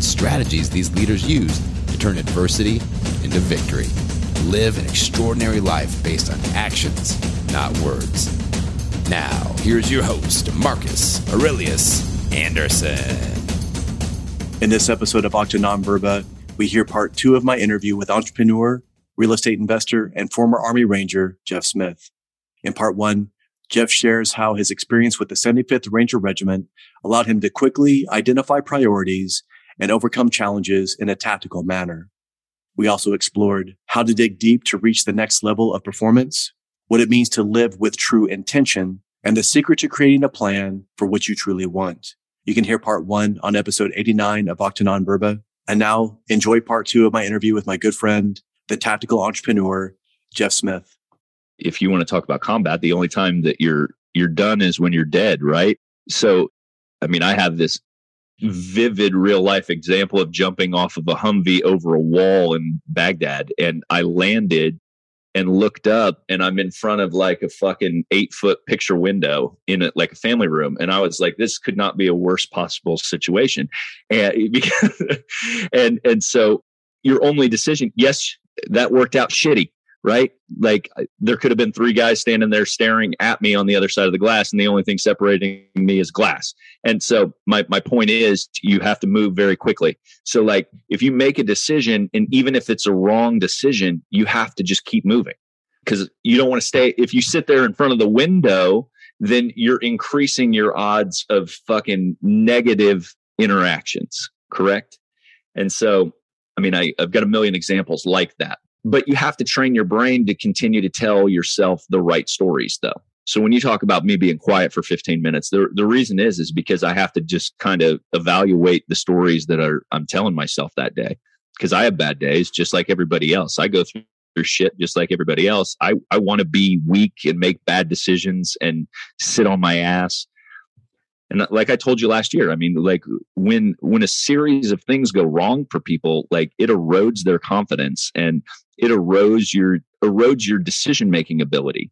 and strategies these leaders use to turn adversity into victory. Live an extraordinary life based on actions, not words. Now, here's your host, Marcus Aurelius Anderson. In this episode of Octa Non Verba, we hear part two of my interview with entrepreneur, real estate investor, and former Army Ranger, Jeff Smith. In part one, Jeff shares how his experience with the 75th Ranger Regiment allowed him to quickly identify priorities and overcome challenges in a tactical manner. We also explored how to dig deep to reach the next level of performance, what it means to live with true intention, and the secret to creating a plan for what you truly want. You can hear part one on episode 89 of Octa Non Verba. And now enjoy part two of my interview with my good friend, the tactical entrepreneur, Jeff Smith. If you want to talk about combat, the only time that you're you're done is when you're dead, right? So, I mean, I have this vivid real life example of jumping off of a Humvee over a wall in Baghdad, and I landed and looked up and I'm in front of like a fucking eight foot picture window in a, like a family room. And I was like, this could not be a worse possible situation. And, and, and so your only decision, yes, that worked out shitty right? Like there could have been three guys standing there staring at me on the other side of the glass, and the only thing separating me is glass. And so my my point is you have to move very quickly. So like if you make a decision, and even if it's a wrong decision, you have to just keep moving because you don't want to stay. If you sit there in front of the window, then you're increasing your odds of fucking negative interactions. Correct. And so, I mean, I, I've got a million examples like that but you have to train your brain to continue to tell yourself the right stories though. So when you talk about me being quiet for 15 minutes the, the reason is is because i have to just kind of evaluate the stories that are i'm telling myself that day. Because i have bad days just like everybody else. I go through shit just like everybody else. I, I want to be weak and make bad decisions and sit on my ass and uh, like i told you last year i mean like when when a series of things go wrong for people like it erodes their confidence and it erodes your erodes your decision making ability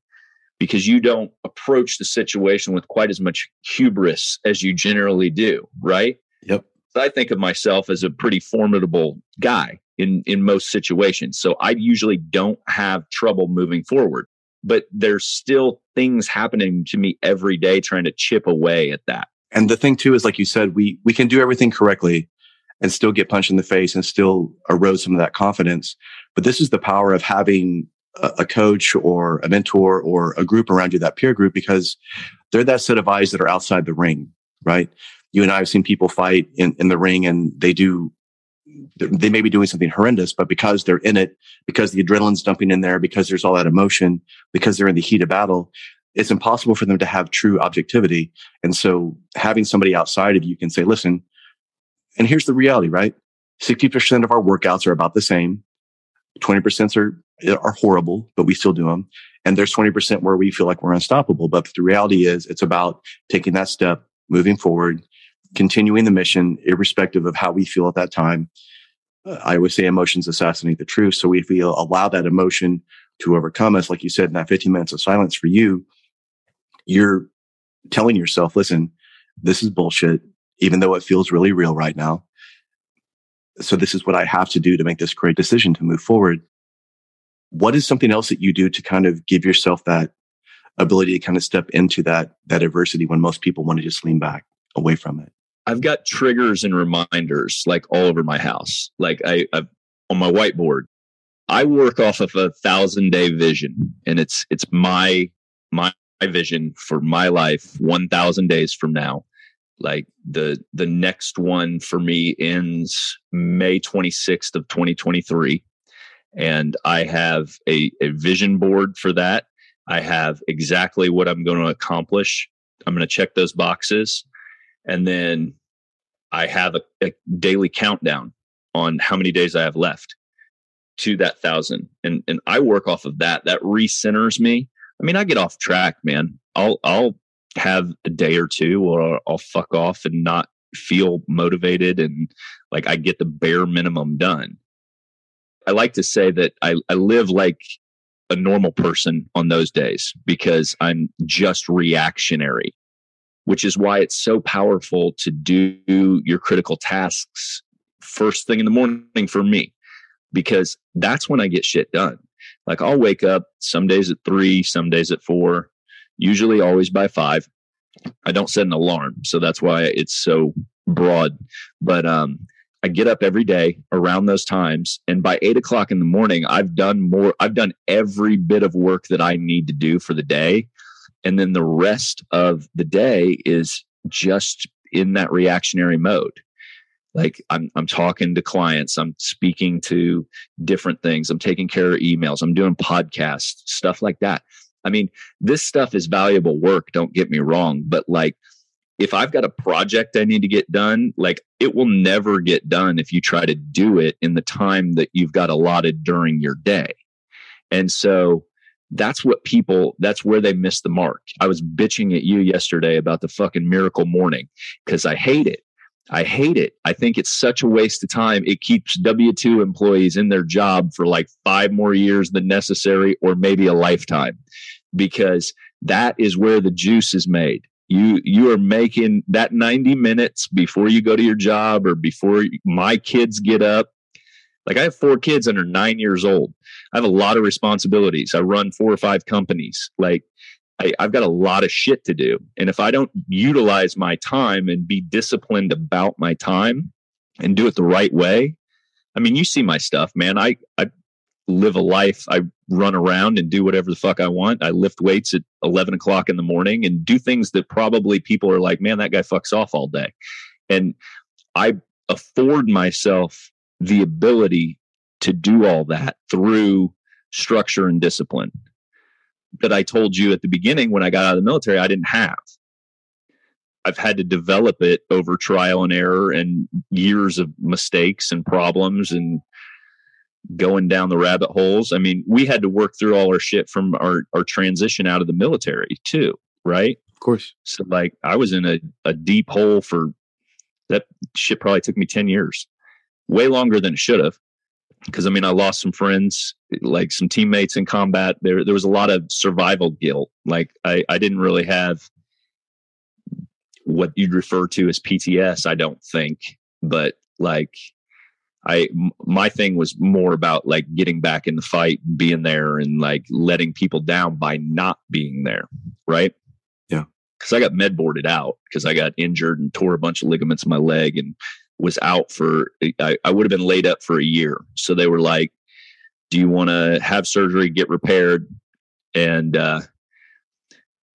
because you don't approach the situation with quite as much hubris as you generally do right? Yep. I think of myself as a pretty formidable guy in in most situations. So i usually don't have trouble moving forward but there's still things happening to me every day trying to chip away at that. And the thing too is, like you said, we we can do everything correctly and still get punched in the face and still erode some of that confidence. But this is the power of having a, a coach or a mentor or a group around you, that peer group, because they're that set of eyes that are outside the ring, right? You and I have seen people fight in, in the ring and they do they may be doing something horrendous, but because they're in it, because the adrenaline's dumping in there, because there's all that emotion, because they're in the heat of battle, it's impossible for them to have true objectivity. And so having somebody outside of you can say, listen, and here's the reality, right? 60% of our workouts are about the same. 20% are, are horrible, but we still do them. And there's 20% where we feel like we're unstoppable. But the reality is it's about taking that step, moving forward, continuing the mission, irrespective of how we feel at that time. Uh, I always say emotions assassinate the truth. So if we allow that emotion to overcome us, like you said, in that 15 minutes of silence for you, you're telling yourself, listen, this is bullshit, even though it feels really real right now. So this is what I have to do to make this great decision to move forward. What is something else that you do to kind of give yourself that ability to kind of step into that, that adversity when most people want to just lean back away from it? I've got triggers and reminders like all over my house. Like I, I've on my whiteboard, I work off of a thousand day vision and it's, it's my, my vision for my life 1000 days from now. Like the the next one for me ends may 26th of 2023 and i have a, a vision board for that. I have exactly what i'm going to accomplish. I'm going to check those boxes and then i have a, a daily countdown on how many days I have left to that thousand. And and I work off of that. That recenters me. I mean, I get off track, man. I'll I'll have a day or two or I'll fuck off and not feel motivated and like I get the bare minimum done. I like to say that I, I live like a normal person on those days because I'm just reactionary, which is why it's so powerful to do your critical tasks first thing in the morning for me, because that's when I get shit done. Like I'll wake up some days at three, some days at four, usually always by five. I don't set an alarm, so that's why it's so broad. But um, I get up every day around those times, and by eight o'clock in the morning, I've done more. I've done every bit of work that I need to do for the day, and then the rest of the day is just in that reactionary mode. Like I'm, I'm talking to clients, I'm speaking to different things, I'm taking care of emails, I'm doing podcasts, stuff like that. I mean, this stuff is valuable work, don't get me wrong, but like if I've got a project I need to get done, like it will never get done if you try to do it in the time that you've got allotted during your day. And so that's what people, that's where they miss the mark. I was bitching at you yesterday about the fucking miracle morning because I hate it. I hate it. I think it's such a waste of time. It keeps W 2 employees in their job for like five more years than necessary or maybe a lifetime because that is where the juice is made. You you are making that 90 minutes before you go to your job or before my kids get up. Like I have four kids under 9 years old. I have a lot of responsibilities. I run four or five companies. Like I, I've got a lot of shit to do. And if I don't utilize my time and be disciplined about my time and do it the right way, I mean, you see my stuff, man. I, I live a life. I run around and do whatever the fuck I want. I lift weights at 11 o'clock in the morning and do things that probably people are like, man, that guy fucks off all day. And I afford myself the ability to do all that through structure and discipline that I told you at the beginning when I got out of the military, I didn't have. I've had to develop it over trial and error and years of mistakes and problems and going down the rabbit holes. I mean, we had to work through all our shit from our, our transition out of the military too, right? Of course. So like I was in a, a deep hole for that shit probably took me 10 years, way longer than it should have because I mean, I lost some friends, like some teammates in combat. There, there was a lot of survival guilt. Like I, I didn't really have what you'd refer to as PTS. I don't think, but like I, my thing was more about like getting back in the fight, being there, and like letting people down by not being there. Right. Yeah. Because I got med boarded out because I got injured and tore a bunch of ligaments in my leg and was out for I, I would have been laid up for a year. So they were like, "Do you want to have surgery, get repaired?" And uh,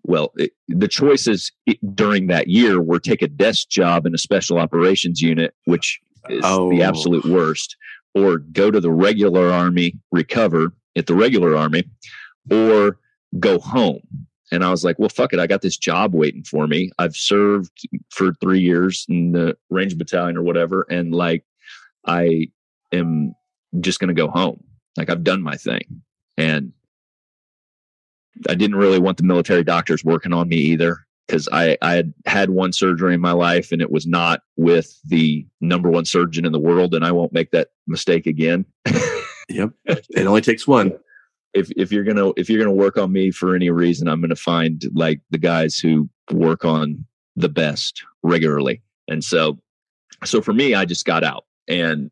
well, it, the choices during that year were take a desk job in a special operations unit, which is oh. the absolute worst, or go to the regular army, recover at the regular army, or go home and I was like, well, fuck it. I got this job waiting for me. I've served for three years in the Ranger Battalion or whatever. And like, I am just going to go home. Like, I've done my thing. And I didn't really want the military doctors working on me either because I, I had had one surgery in my life and it was not with the number one surgeon in the world. And I won't make that mistake again. yep. It only takes one if if you're gonna if you're gonna work on me for any reason, I'm gonna find like the guys who work on the best regularly. And so so for me, I just got out. And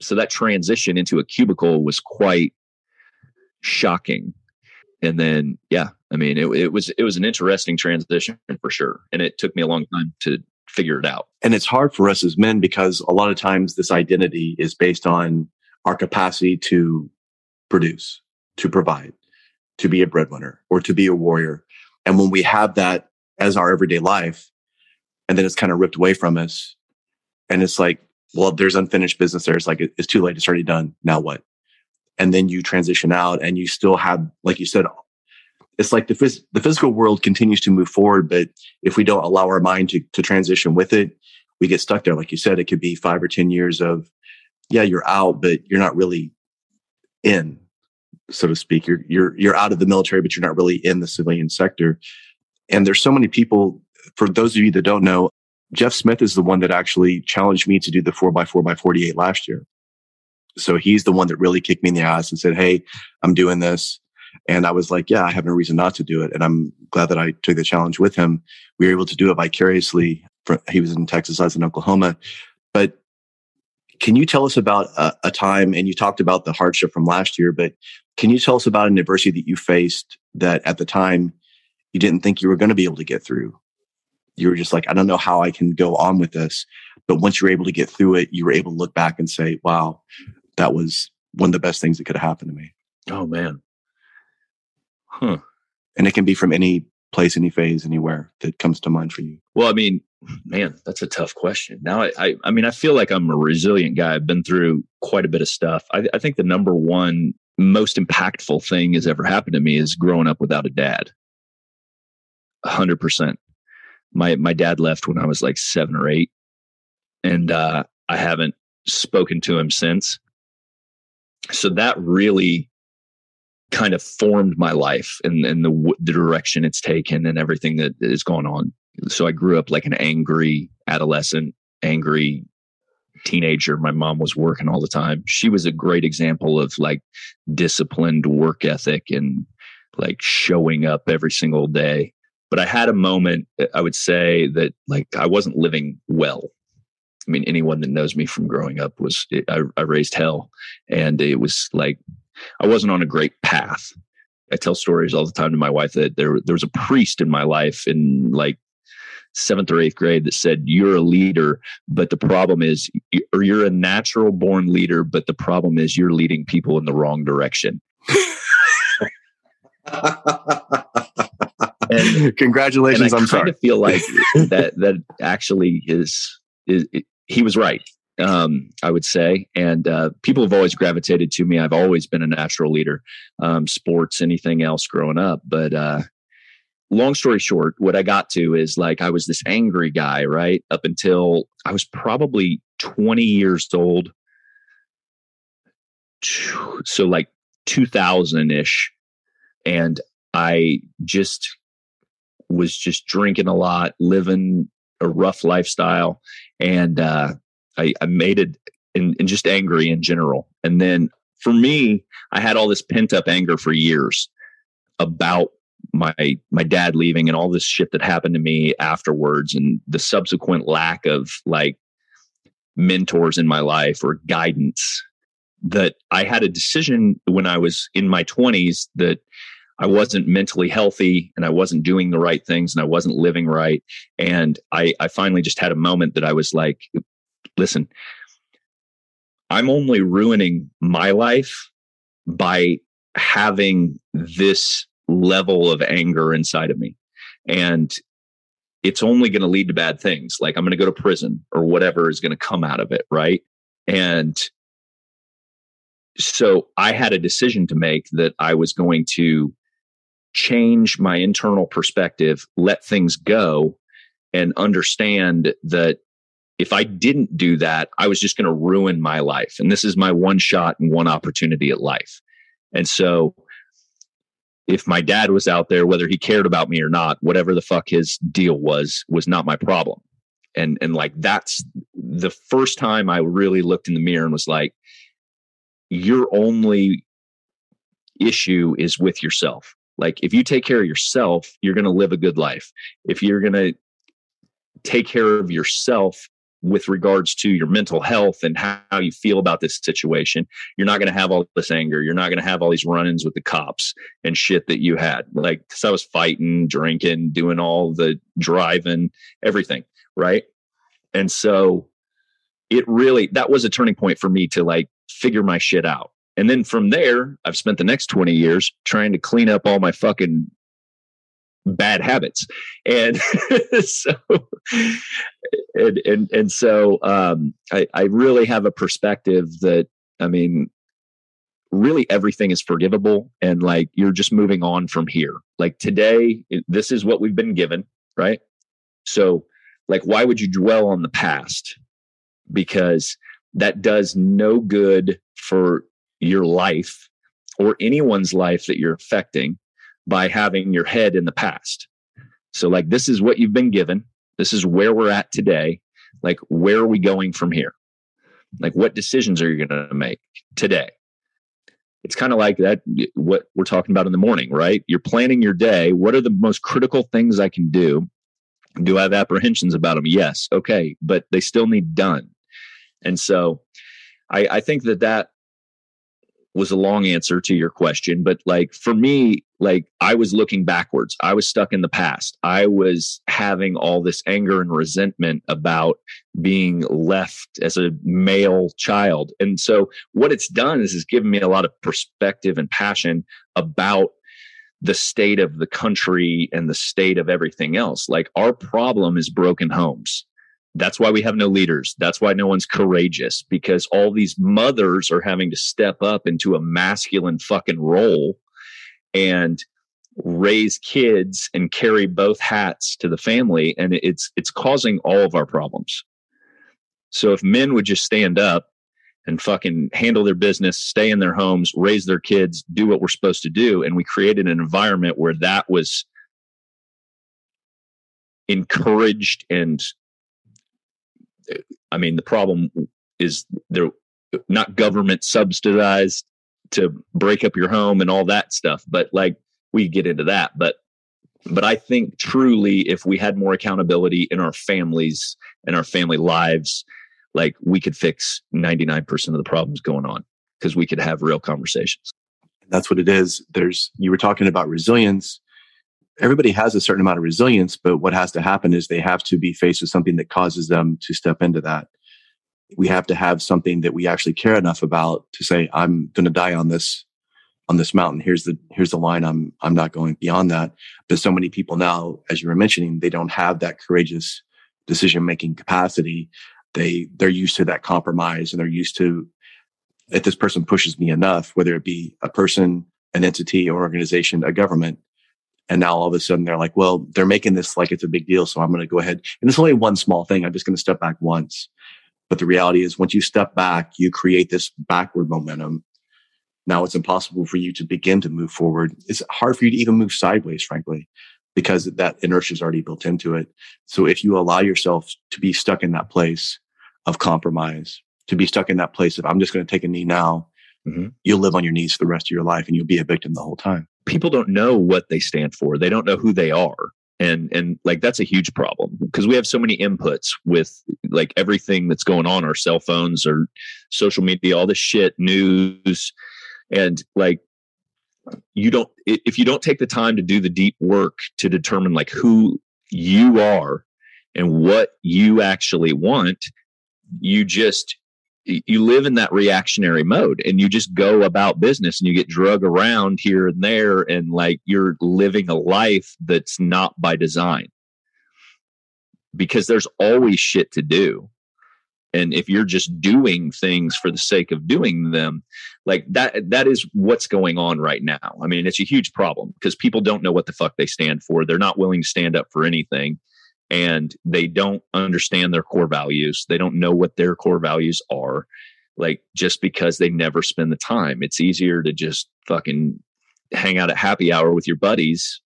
so that transition into a cubicle was quite shocking. And then yeah, I mean it, it was it was an interesting transition for sure. And it took me a long time to figure it out. And it's hard for us as men because a lot of times this identity is based on our capacity to produce, to provide, to be a breadwinner or to be a warrior. And when we have that as our everyday life, and then it's kind of ripped away from us, and it's like, well, there's unfinished business there. It's like, it's too late. It's already done. Now what? And then you transition out and you still have, like you said, it's like the, phys- the physical world continues to move forward. But if we don't allow our mind to, to transition with it, we get stuck there. Like you said, it could be five or 10 years of yeah, you're out, but you're not really in, so to speak. You're you're you're out of the military, but you're not really in the civilian sector. And there's so many people. For those of you that don't know, Jeff Smith is the one that actually challenged me to do the four by four by 48 last year. So he's the one that really kicked me in the ass and said, Hey, I'm doing this. And I was like, yeah, I have no reason not to do it. And I'm glad that I took the challenge with him. We were able to do it vicariously. For, he was in Texas, I was in Oklahoma. But can you tell us about a, a, time, and you talked about the hardship from last year, but can you tell us about an adversity that you faced that at the time you didn't think you were going to be able to get through? You were just like, I don't know how I can go on with this. But once you were able to get through it, you were able to look back and say, wow, that was one of the best things that could have happened to me. Oh, man. Huh. And it can be from any place, any phase, anywhere that comes to mind for you. Well, I mean, man, that's a tough question. Now, I, I, I mean, I feel like I'm a resilient guy. I've been through quite a bit of stuff. I, I think the number one most impactful thing has ever happened to me is growing up without a dad. Hundred percent. My my dad left when I was like seven or eight, and uh, I haven't spoken to him since. So that really kind of formed my life and, and the, the direction it's taken and everything that is going on. So I grew up like an angry adolescent, angry teenager. My mom was working all the time. She was a great example of like disciplined work ethic and like showing up every single day. But I had a moment, uh, I would say that like I wasn't living well. I mean, anyone that knows me from growing up was I, I raised hell, and it was like I wasn't on a great path. I tell stories all the time to my wife that there there was a priest in my life in like seventh or eighth grade that said you're a leader, but the problem is or you're a natural born leader, but the problem is you're leading people in the wrong direction. and, Congratulations! And I am sorry. I feel like that that actually is is it, he was right um, I would say. And uh, people have always gravitated to me. I've always been a natural leader, um, sports, anything else growing up. But uh, long story short, what I got to is like I was this angry guy, right? Up until I was probably 20 years old. So, like 2000 ish. And I just was just drinking a lot, living a rough lifestyle. And uh, I, I made it and, and just angry in general. And then for me, I had all this pent up anger for years about my my dad leaving and all this shit that happened to me afterwards and the subsequent lack of like mentors in my life or guidance that I had a decision when I was in my 20s that I wasn't mentally healthy and I wasn't doing the right things and I wasn't living right. And I, I finally just had a moment that I was like, listen, I'm only ruining my life by having this level of anger inside of me. And it's only going to lead to bad things. Like I'm going to go to prison or whatever is going to come out of it. Right. And so I had a decision to make that I was going to change my internal perspective, let things go, and understand that if I didn't do that, I was just going to ruin my life. And this is my one shot and one opportunity at life. And so if my dad was out there, whether he cared about me or not, whatever the fuck his deal was, was not my problem. And and like that's the first time I really looked in the mirror and was like, your only issue is with yourself. Like if you take care of yourself, you're to live a good life. If you're to take care of yourself with regards to your mental health and how, you feel about this situation. You're not going to have all this anger. You're not going to have all these run ins with the cops and shit that you had. Like, because I was fighting, drinking, doing all the driving, everything. Right. And so it really, that was a turning point for me to like figure my shit out. And then from there, I've spent the next 20 years trying to clean up all my fucking bad habits. And so and and, and so um, I, I really have a perspective that i mean really everything is forgivable and like you're just moving on from here. Like today this is what we've been given right? So like why would you dwell on the past? Because that does no good for your life or anyone's life that you're affecting by having your head in the past. So, like, this is what you've been given. This is where we're at today. Like, where are we going from here? Like, what decisions are you going to make today? It's kind of like that, what we're talking about in the morning, right? You're planning your day. What are the most critical things I can do? Do I have apprehensions about them? Yes. Okay. But they still need done. And so I, I think that that was a long answer to your question, but like for me, like I was looking backwards. I was stuck in the past. I was having all this anger and resentment about being left as a male child. And so what it's done is it's given me a lot of perspective and passion about the state of the country and the state of everything else. Like our problem is broken homes. That's why we have no leaders. That's why no one's courageous because all these mothers are having to step up into a masculine fucking role and raise kids and carry both hats to the family and it's it's causing all of our problems. So if men would just stand up and fucking handle their business, stay in their homes, raise their kids, do what we're supposed to do and we created an environment where that was encouraged and I mean, the problem is they're not government subsidized to break up your home and all that stuff. But like we get into that. But but I think truly if we had more accountability in our families and our family lives, like we could fix 99% of the problems going on because we could have real conversations. That's what it is. There's you were talking about resilience everybody has a certain amount of resilience, but what has to happen is they have to be faced with something that causes them to step into that. We have to have something that we actually care enough about to say, I'm going to die on this, on this mountain. Here's the, here's the line. I'm, I'm not going beyond that. But so many people now, as you were mentioning, they don't have that courageous decision making capacity. They, they're used to that compromise and they're used to, if this person pushes me enough, whether it be a person, an entity or organization, a government, and now all of a sudden they're like, well, they're making this like it's a big deal. So I'm going to go ahead. And it's only one small thing. I'm just going to step back once. But the reality is once you step back, you create this backward momentum. Now it's impossible for you to begin to move forward. It's hard for you to even move sideways, frankly, because that inertia is already built into it. So if you allow yourself to be stuck in that place of compromise, to be stuck in that place of I'm just going to take a knee now, mm-hmm. you'll live on your knees for the rest of your life and you'll be a victim the whole time people don't know what they stand for. They don't know who they are. And and like that's a huge problem because we have so many inputs with like everything that's going on our cell phones or social media, all this shit, news, and like you don't if you don't take the time to do the deep work to determine like who you are and what you actually want, you just you live in that reactionary mode and you just go about business and you get drug around here and there and like you're living a life that's not by design. Because there's always shit to do. And if you're just doing things for the sake of doing them like that that is what's going on right now. I mean it's a huge problem because people don't know what the fuck they stand for. They're not willing to stand up for anything and they don't understand their core values. They don't know what their core values are. Like just because they never spend the time, it's easier to just fucking hang out at happy hour with your buddies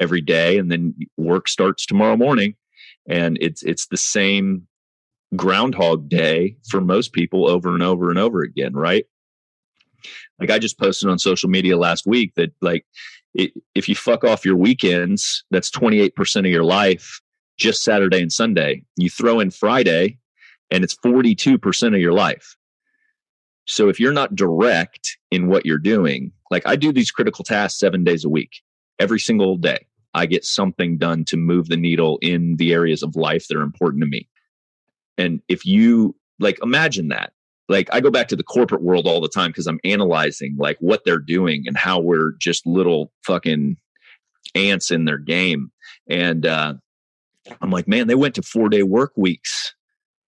every day and then work starts tomorrow morning and it's it's the same groundhog day for most people over and over and over again right like i just posted on social media last week that like if you fuck off your weekends that's 28% of your life just Saturday and Sunday. You throw in Friday and it's 42% of your life. So if you're not direct in what you're doing, like I do these critical tasks seven days a week, every single day, I get something done to move the needle in the areas of life that are important to me. And if you like, imagine that. Like I go back to the corporate world all the time because I'm analyzing like what they're doing and how we're just little fucking ants in their game. And uh, I'm like, man, they went to four day work weeks.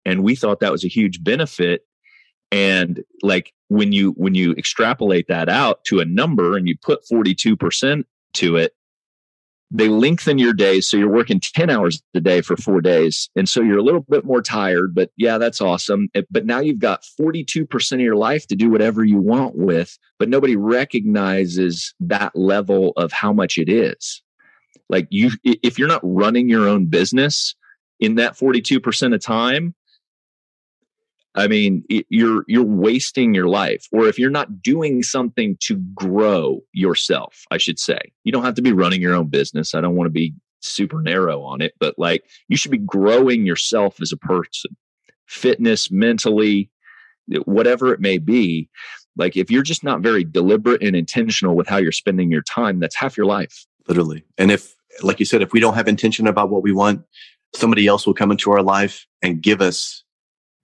And we thought that was a huge benefit. And like when you when you extrapolate that out to a number and you put 42% to it, they lengthen your days so you're working 10 hours a day for four days. And so you're a little bit more tired but yeah that's awesome. But now you've got 42% of your life to do whatever you want with but nobody recognizes that level of how much it is like you if you're not running your own business in that 42% of time I mean, you're you're wasting your life. Or if you're not doing something to grow yourself, I should say. You don't have to be running your own business. I don't want to be super narrow on it, but like you should be growing yourself as a person, fitness, mentally, whatever it may be. Like if you're just not very deliberate and intentional with how you're spending your time, that's half your life. Literally. And if, like you said, if we don't have intention about what we want, somebody else will come into our life and give us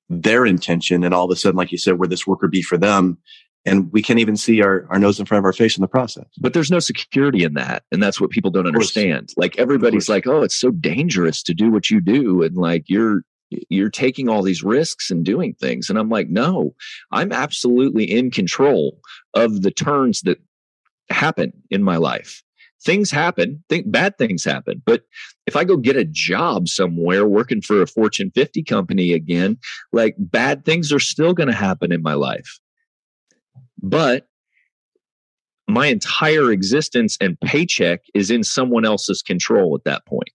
their intention. And all of a sudden, like you said, where this work would be for them. And we can't even see our, our nose in front of our face in the process. But there's no security in that. And that's what people don't understand. Like everybody's like, oh, it's so dangerous to do what you do. And like you're, you're taking all these risks and doing things. And I'm like, no, I'm absolutely in control of the turns that happen in my life things happen think bad things happen. But if i go get a job somewhere working for a fortune 50 company again like bad things are still going to happen in my life. But my entire existence and paycheck is in someone else's control at that point.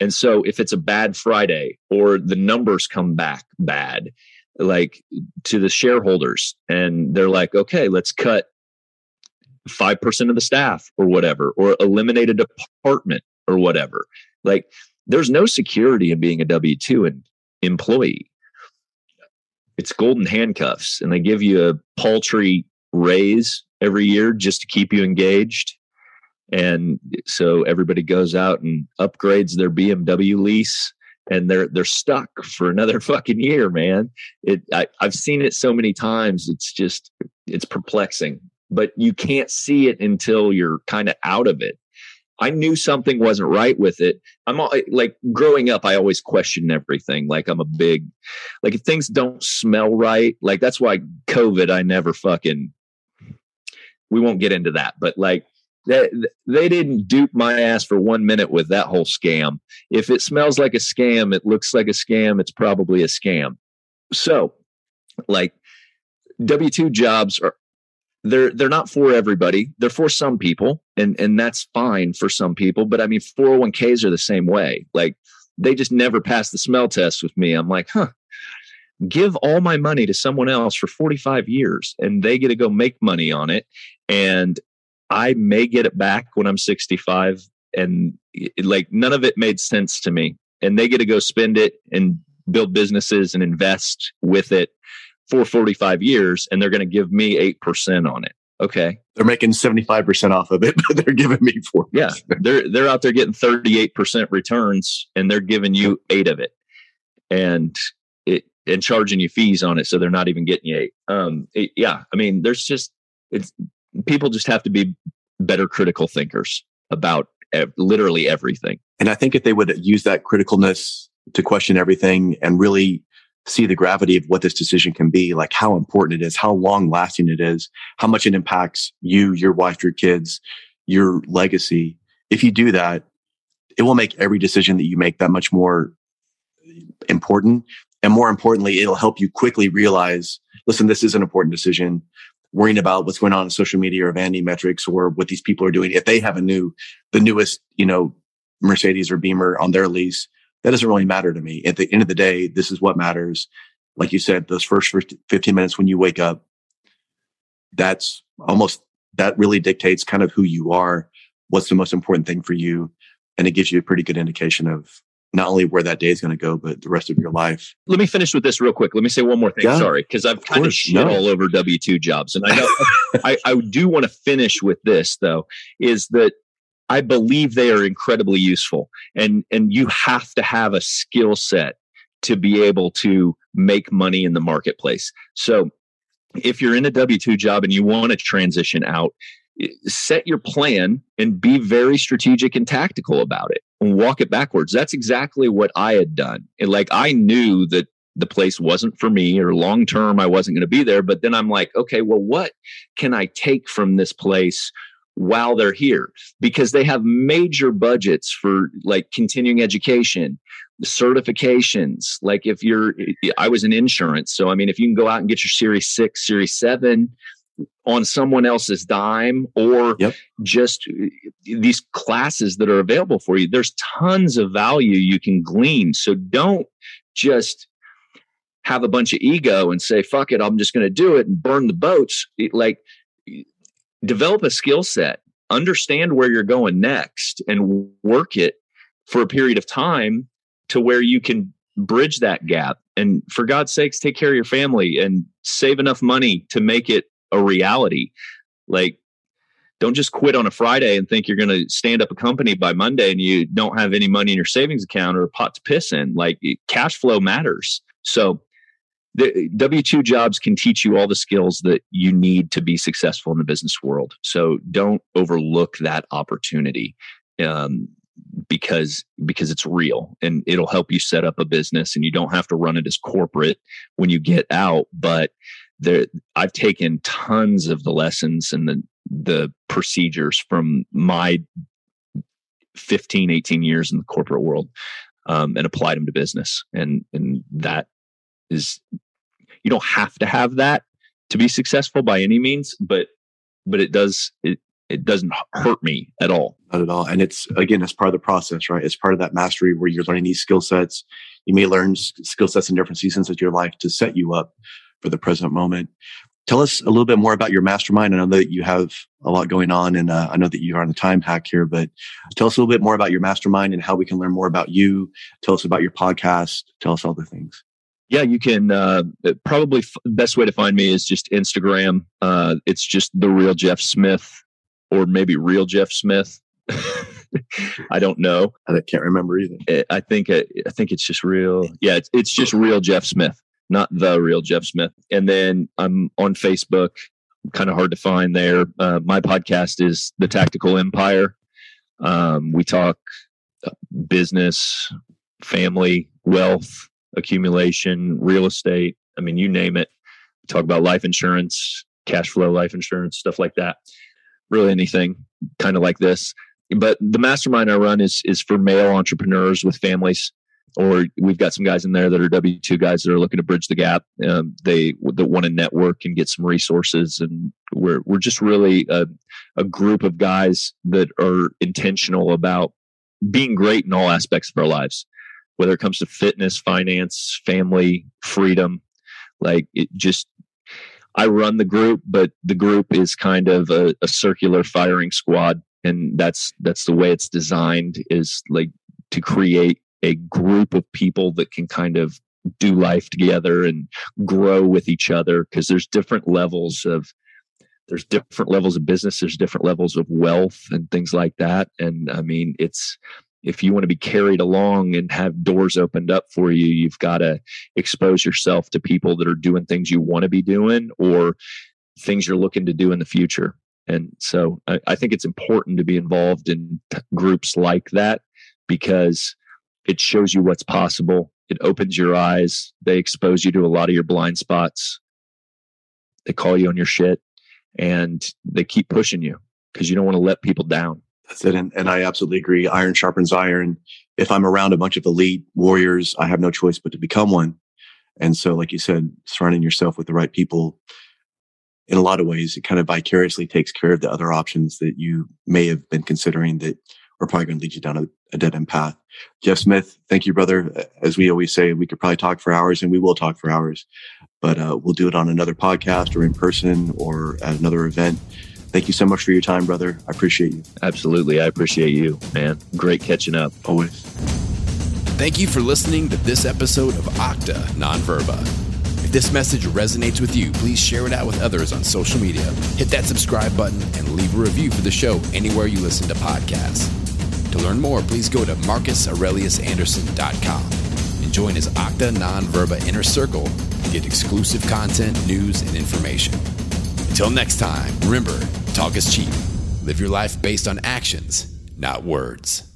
And so if it's a bad friday or the numbers come back bad like to the shareholders and they're like okay let's cut 5% of the staff or whatever, or eliminate a department or whatever. Like there's no security in being a W 2 and employee. It's golden handcuffs, and they give you a paltry raise every year just to keep you engaged. And so everybody goes out and upgrades their BMW lease and they're they're stuck for another fucking year, man. It I, I've seen it so many times. It's just it's perplexing but you can't see it until you're kind of out of it. I knew something wasn't right with it. I'm all, like growing up, I always question everything. Like I'm a big, like if things don't smell right, like that's why COVID, I never fucking, we won't get into that, but like they, they didn't dupe my ass for one minute with that whole scam. If it smells like a scam, it looks like a scam, it's probably a scam. So, like, W 2 jobs are, they're they're not for everybody. They're for some people, and and that's fine for some people. But I mean, 401ks are the same way. Like they just never pass the smell test with me. I'm like, huh. Give all my money to someone else for 45 years, and they get to go make money on it, and I may get it back when I'm 65. And it, like none of it made sense to me, and they get to go spend it and build businesses and invest with it for 45 years and they're going to give me 8% on it. Okay. They're making 75% off of it, but they're giving me 4 Yeah. They're, they're out there getting 38% returns and they're giving you eight of it and it, and charging you fees on it. So they're not even getting you eight. Um, it, yeah. I mean, there's just, it's, people just have to be better critical thinkers about ev- literally everything. And I think if they would use that criticalness to question everything and really see the gravity of what this decision can be, like how important it is, how long lasting it is, how much it impacts you, your wife, your kids, your legacy. If you do that, it will make every decision that you make that much more important. And more importantly, it'll help you quickly realize, listen, this is an important decision. Worrying about what's going on in social media or vanity metrics or what these people are doing. If they have a new, the newest, you know, Mercedes or Beamer on their lease, that doesn't really matter to me. At the end of the day, this is what matters. Like you said, those first 15 minutes when you wake up, that's almost, that really dictates kind of who you are, what's the most important thing for you. And it gives you a pretty good indication of not only where that day is going to go, but the rest of your life. Let me finish with this real quick. Let me say one more thing. Yeah, Sorry, because I've kind of, of shit no. all over W two jobs, and I know I, I do want to finish with this though. Is that I believe they are incredibly useful. And, and you have to have a skill set to be able to make money in the marketplace. So if you're in a W 2 job and you want to transition out, eh, set your plan and be very strategic and tactical about it and walk it backwards. That's exactly what I had done. And like I knew that the place wasn't for me or long term I wasn't going to be there, but then I'm like, okay, well what can I take from this place while they're here because they have major budgets for like continuing education certifications. Like if you're i was in insurance so i mean if you can go out and get your series 6 series 7 on someone else's dime or yep. just uh, these classes that are available for you there's tons of value you can glean. So don't just have a bunch of ego and say fuck it i'm just going to do it and burn the boats. Like develop a skill set understand where you're going next and work it for a period of time to where you can bridge that gap. And for god's sakes take care of your family and save enough money to make it a reality. Like don't just quit on a friday and think you're going to stand up a company by monday and you don't have any money in your savings account or a pot to piss in. Like cash flow matters. So the W2 jobs can teach you all the skills that you need to be successful in the business world. So don't overlook that opportunity. Um, because because it's real and it'll help you set up a business and you don't have to run it as corporate when you get out but there I've taken tons of the lessons and the the procedures from my 15 18 years in the corporate world um, and applied them to business and and that is you don't have to have that to be successful by any means, but but it does it it doesn't hurt me at all. Not at all. And it's again, it's part of the process, right? It's part of that mastery where you're learning these skill sets. You may learn skill sets in different seasons of your life to set you up for the present moment. Tell us a little bit more about your mastermind. I know that you have a lot going on, and uh, I know that you are on a time hack here. But tell us a little bit more about your mastermind and how we can learn more about you. Tell us about your podcast. Tell us all the things yeah, you can uh, probably f- best way to find me is just Instagram. Uh, it's just the real Jeff Smith, or maybe real Jeff Smith. I don't know. I can't remember either. I think I think it's just real. Yeah, it's, it's just real Jeff Smith, not the real Jeff Smith. And then I'm on Facebook. Kind of hard to find there. Uh, my podcast is the Tactical Empire. Um, we talk uh, business, family, wealth, accumulation, real estate. I mean, you name it. talk about life insurance, cash flow life insurance, stuff like that. Really anything kind of like this. But the mastermind I run is is for male entrepreneurs with families, or we've got some guys in there that are W two guys that are looking to bridge the gap. Um, they that want to network and get some resources, and we're we're just really a, a group of guys that are intentional about being great in all aspects of our lives whether it comes to fitness, finance, family, freedom. Like it just, I run the group, but the group is kind of a, a circular firing squad. And that's, that's the way it's designed is like to create a group of people that can kind of do life together and grow with each other because there's different levels of there's different levels of business there's different levels of wealth and things like that and i mean it's if you want to be carried along and have doors opened up for you, you've got to expose yourself to people that are doing things you want to be doing or things you're looking to do in the future. And so I, I think it's important to be involved in t- groups like that because it shows you what's possible. It opens your eyes. They expose you to a lot of your blind spots. They call you on your shit and they keep pushing you because you don't want to let people down. That's it. And, and I absolutely agree. Iron sharpens iron. If I'm around a bunch of elite warriors, I have no choice but to become one. And so, like you said, surrounding yourself with the right people in a lot of ways, it kind of vicariously takes care of the other options that you may have been considering that are probably going to lead you down a, a dead end path. Jeff Smith, thank you, brother. As we always say, we could probably talk for hours and we will talk for hours, but uh, we'll do it on another podcast or in person or at another event. Thank you so much for your time, brother. I appreciate you. Absolutely. I appreciate you, man. Great catching up. Always. Thank you for listening to this episode of Octa Nonverba. If this message resonates with you, please share it out with others on social media. Hit that subscribe button and leave a review for the show anywhere you listen to podcasts. To learn more, please go to marcusaureliusanderson.com and join his Octa Nonverba Inner Circle to get exclusive content, news, and information. Until next time, remember, talk is cheap. Live your life based on actions, not words.